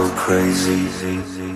go crazy.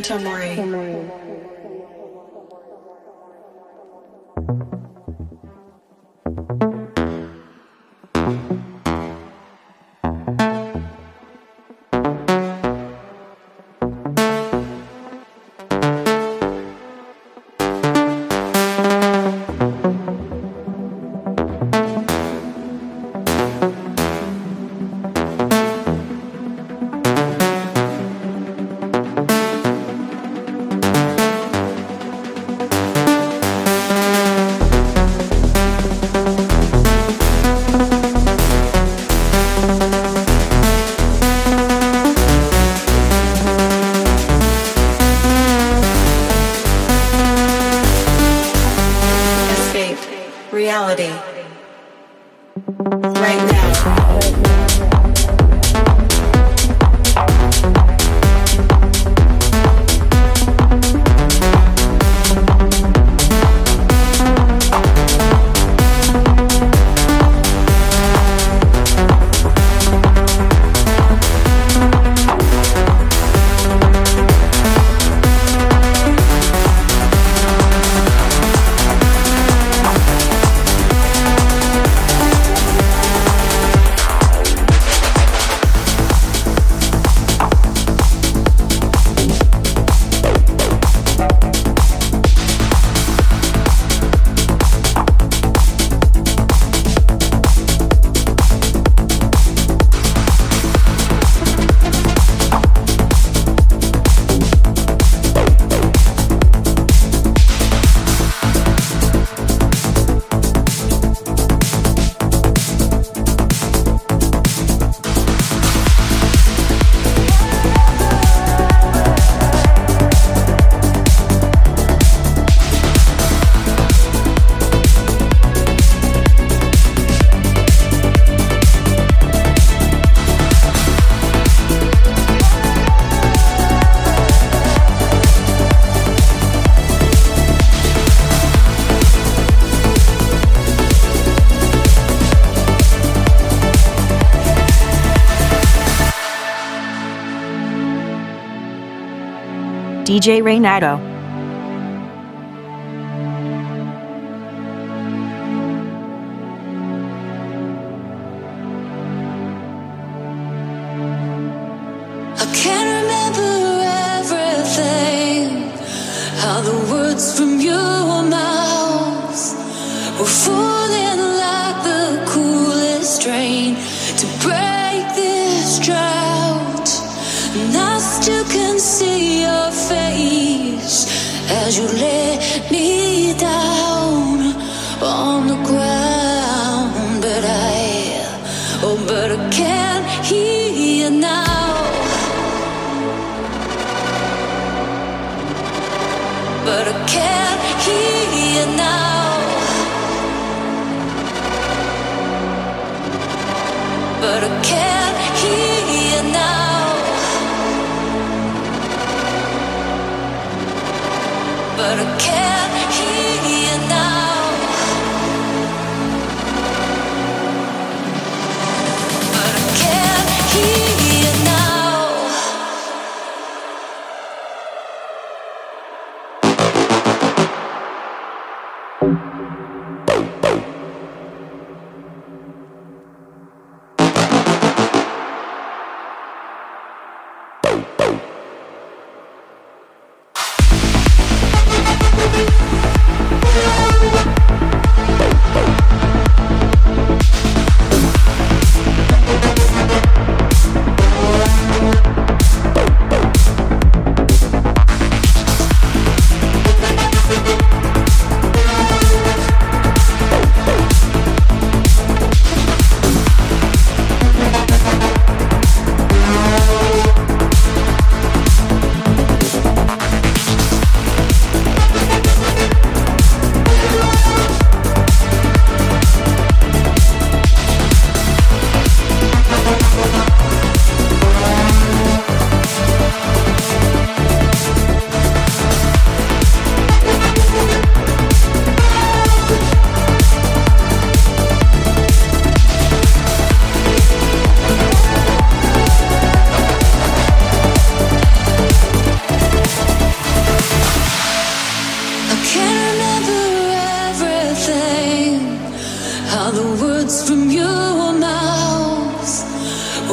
Memento DJ Reynado.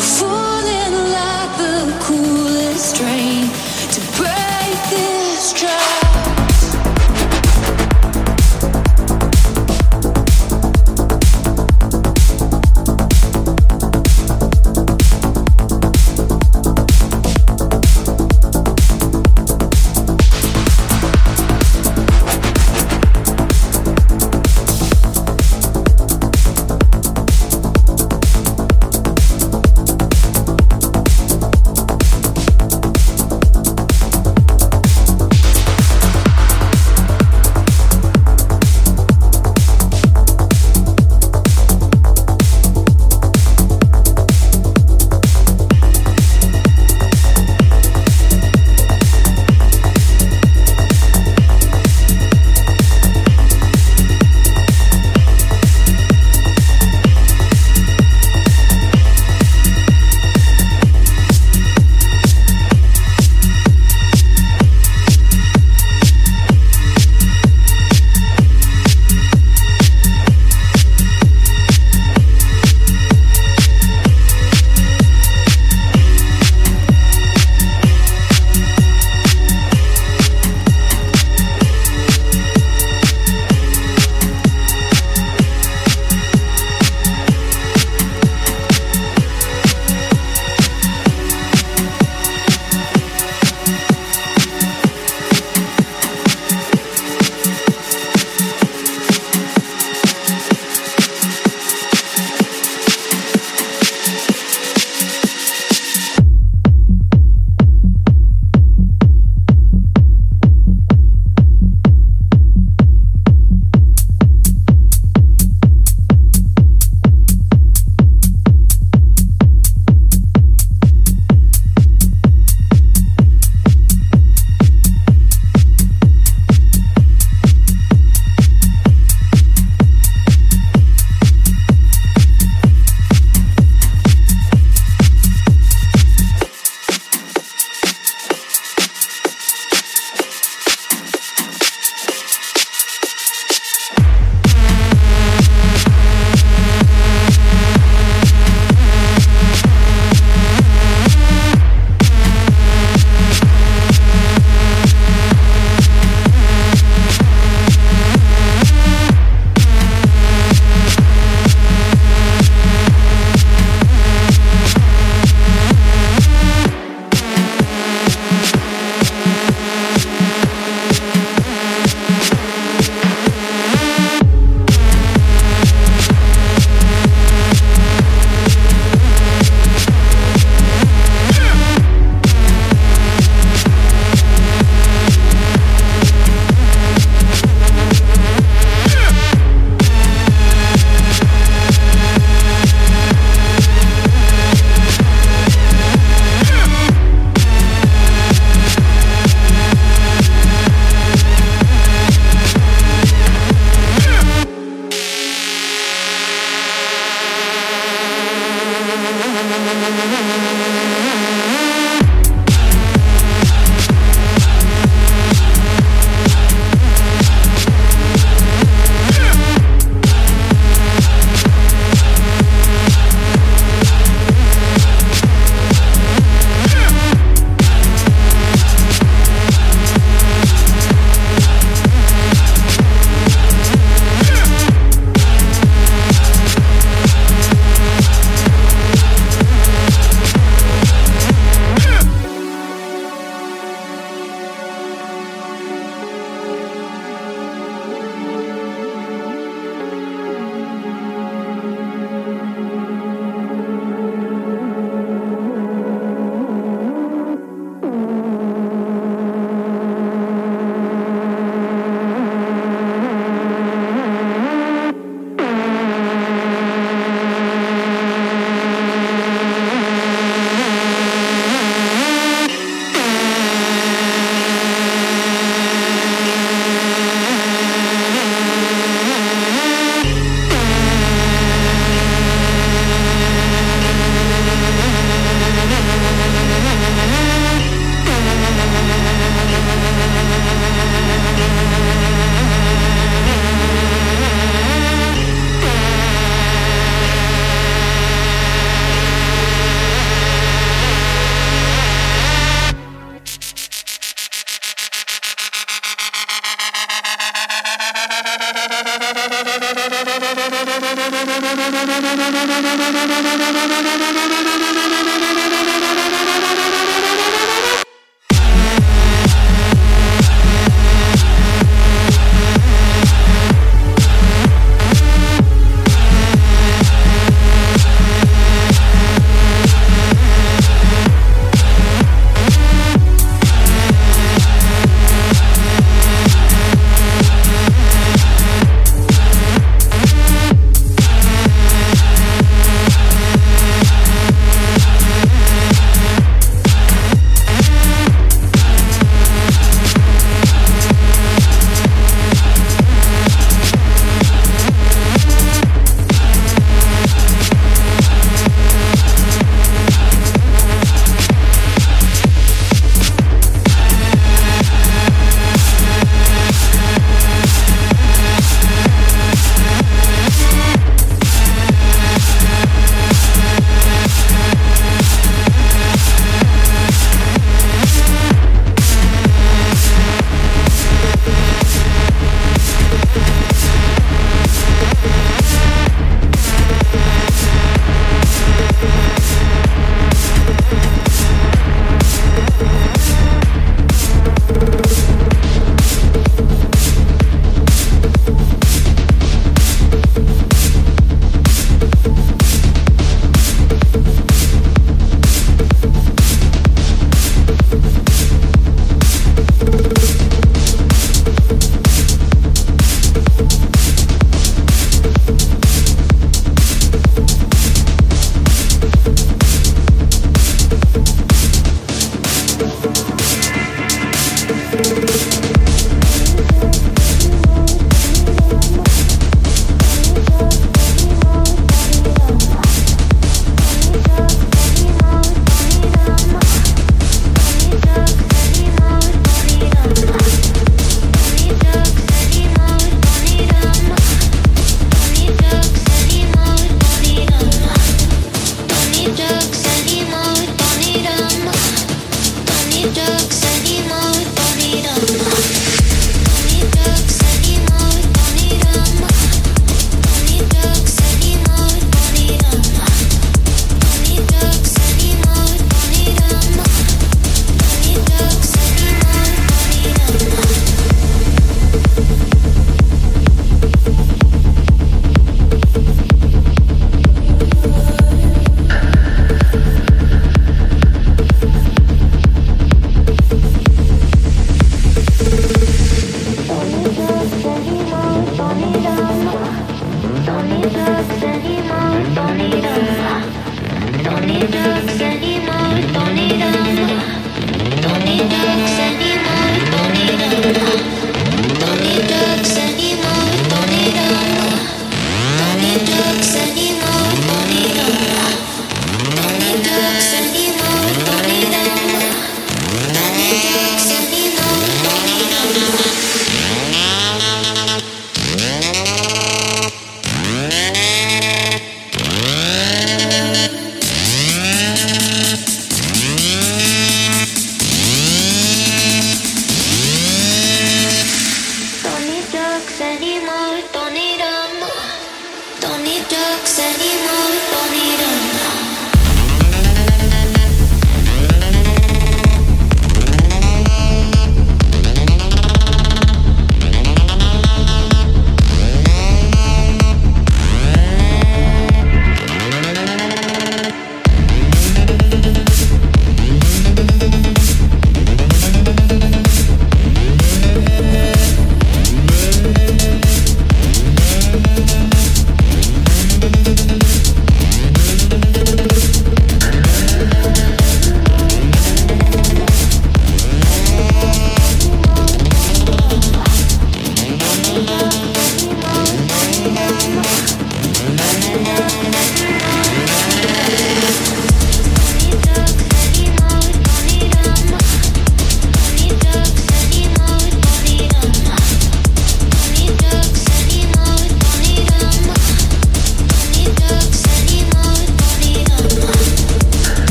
falling like the coolest train to break this train.